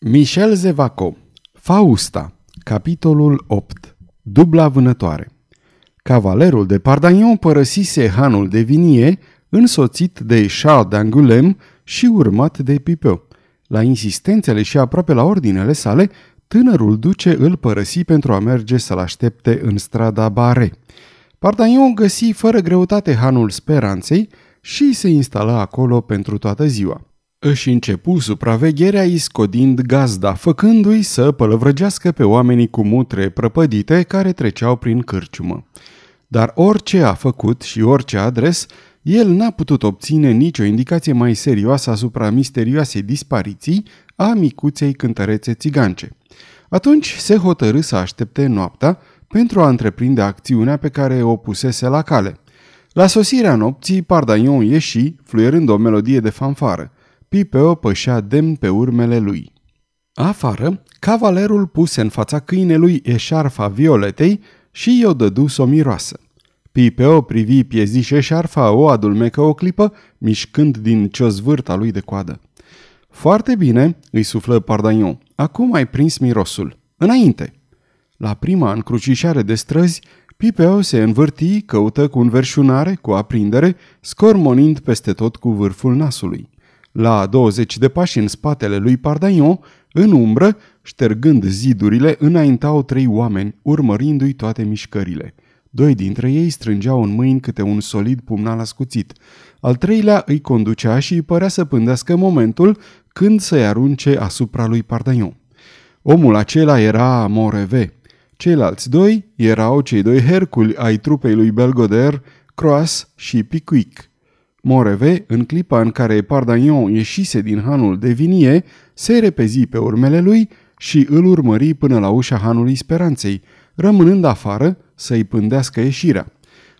Michel Zevaco Fausta Capitolul 8 Dubla vânătoare Cavalerul de Pardagnon părăsise hanul de vinie, însoțit de Charles d'Angoulême și urmat de Pipeu. La insistențele și aproape la ordinele sale, tânărul duce îl părăsi pentru a merge să-l aștepte în strada Bare. Pardagnon găsi fără greutate hanul Speranței și se instală acolo pentru toată ziua. Își începu supravegherea iscodind gazda, făcându-i să pălăvrăgească pe oamenii cu mutre prăpădite care treceau prin cârciumă. Dar orice a făcut și orice adres, el n-a putut obține nicio indicație mai serioasă asupra misterioasei dispariții a micuței cântărețe țigance. Atunci se hotărâ să aștepte noaptea pentru a întreprinde acțiunea pe care o pusese la cale. La sosirea nopții, Pardagnon ieși, fluierând o melodie de fanfară. Pipeo pășea demn pe urmele lui. Afară, cavalerul puse în fața câinelui eșarfa violetei și i-o dădu s-o miroasă. Pipeo privi piezișe șarfa, o adulmecă o clipă, mișcând din ciozvârta lui de coadă. Foarte bine, îi suflă Pardagnon. Acum ai prins mirosul. Înainte! La prima încrucișare de străzi, Pipeo se învârti, căută cu înverșunare, cu aprindere, scormonind peste tot cu vârful nasului. La 20 de pași în spatele lui Pardagnon, în umbră, ștergând zidurile, înaintau trei oameni, urmărindu-i toate mișcările. Doi dintre ei strângeau în mâini câte un solid pumnal ascuțit. Al treilea îi conducea și îi părea să pândească momentul când să-i arunce asupra lui Pardagnon. Omul acela era Moreve. Ceilalți doi erau cei doi Herculi ai trupei lui Belgoder, Croas și Picuic. Moreve, în clipa în care Pardagnon ieșise din hanul de vinie, se repezi pe urmele lui și îl urmări până la ușa hanului speranței, rămânând afară să-i pândească ieșirea.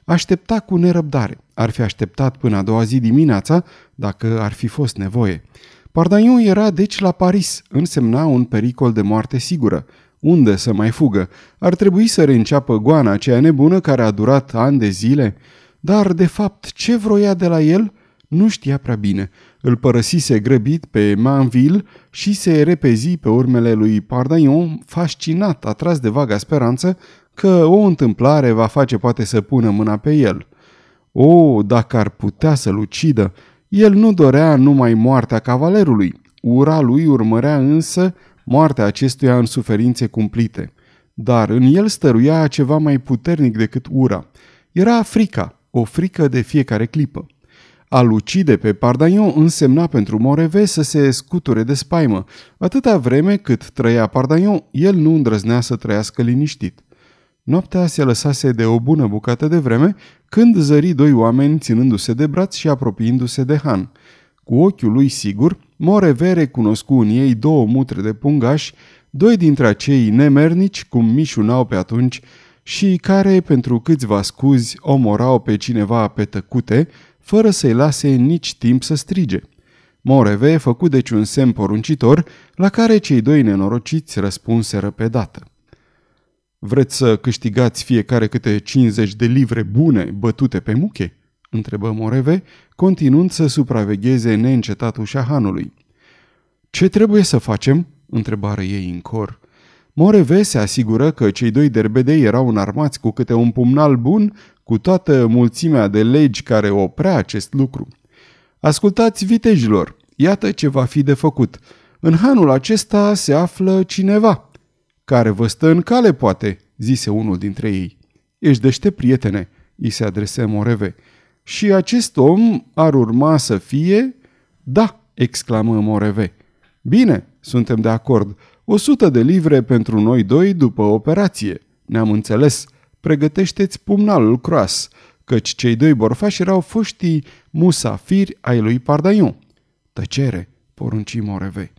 Aștepta cu nerăbdare. Ar fi așteptat până a doua zi dimineața, dacă ar fi fost nevoie. Pardagnon era deci la Paris, însemna un pericol de moarte sigură. Unde să mai fugă? Ar trebui să reînceapă goana aceea nebună care a durat ani de zile? Dar, de fapt, ce vroia de la el, nu știa prea bine. Îl părăsise grăbit pe Manville și se repezi pe urmele lui Pardagnon, fascinat, atras de vaga speranță că o întâmplare va face poate să pună mâna pe el. O, dacă ar putea să-l ucidă! El nu dorea numai moartea cavalerului. Ura lui urmărea însă moartea acestuia în suferințe cumplite. Dar în el stăruia ceva mai puternic decât ura. Era frica, o frică de fiecare clipă. A ucide pe Pardagnon însemna pentru Moreve să se scuture de spaimă. Atâta vreme cât trăia Pardagnon, el nu îndrăznea să trăiască liniștit. Noaptea se lăsase de o bună bucată de vreme când zări doi oameni ținându-se de braț și apropiindu-se de Han. Cu ochiul lui sigur, Moreve recunoscu în ei două mutre de pungași, doi dintre acei nemernici, cum mișunau pe atunci, și care, pentru câțiva scuzi, omorau pe cineva pe tăcute, fără să-i lase nici timp să strige. Moreve făcut deci un semn poruncitor, la care cei doi nenorociți răspunseră pe dată. Vreți să câștigați fiecare câte 50 de livre bune bătute pe muche?" întrebă Moreve, continuând să supravegheze neîncetat ușa hanului. Ce trebuie să facem?" întrebară ei în cor. Moreve se asigură că cei doi derbedei erau înarmați cu câte un pumnal bun, cu toată mulțimea de legi care oprea acest lucru. Ascultați vitejilor, iată ce va fi de făcut. În hanul acesta se află cineva. Care vă stă în cale, poate, zise unul dintre ei. Ești dește, prietene, îi se adresă Moreve. Și acest om ar urma să fie... Da, exclamă Moreve. Bine, suntem de acord. O sută de livre pentru noi doi după operație. Ne-am înțeles. Pregătește-ți pumnalul croas, căci cei doi borfași erau foștii musafiri ai lui Pardaion. Tăcere, porunci Moreve.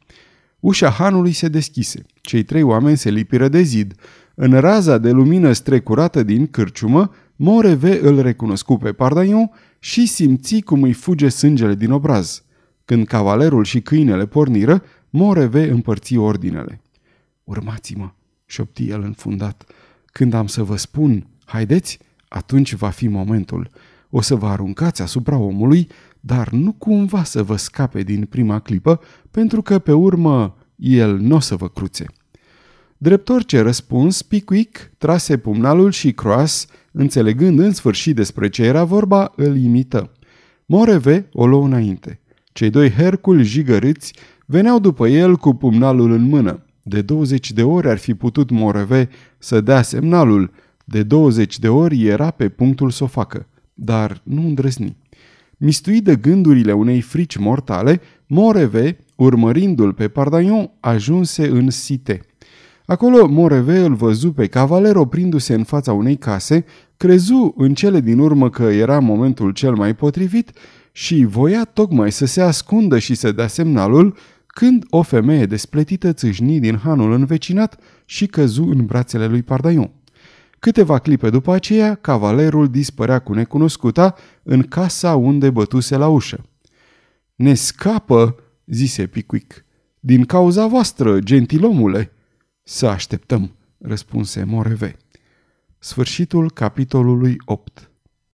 Ușa hanului se deschise. Cei trei oameni se lipiră de zid. În raza de lumină strecurată din cârciumă, Moreve îl recunoscu pe Pardaion și simți cum îi fuge sângele din obraz. Când cavalerul și câinele porniră, Moreve împărți ordinele. Urmați-mă, șopti el înfundat. Când am să vă spun, haideți, atunci va fi momentul. O să vă aruncați asupra omului, dar nu cumva să vă scape din prima clipă, pentru că pe urmă el nu o să vă cruțe. Drept orice răspuns, Pickwick trase pumnalul și Cross, înțelegând în sfârșit despre ce era vorba, îl imită. Moreve o luă înainte. Cei doi herculi jigărâți veneau după el cu pumnalul în mână. De 20 de ori ar fi putut Moreve să dea semnalul, de 20 de ori era pe punctul să o facă, dar nu îndrăzni. Mistuit de gândurile unei frici mortale, Moreve, urmărindu-l pe Pardaion, ajunse în Site. Acolo Moreve îl văzu pe cavaler oprindu-se în fața unei case, crezu în cele din urmă că era momentul cel mai potrivit și voia tocmai să se ascundă și să dea semnalul, când o femeie despletită țâșni din hanul învecinat și căzu în brațele lui Pardaion. Câteva clipe după aceea, cavalerul dispărea cu necunoscuta în casa unde bătuse la ușă. Ne scapă, zise Pickwick, din cauza voastră, gentilomule. Să așteptăm, răspunse Moreve. Sfârșitul capitolului 8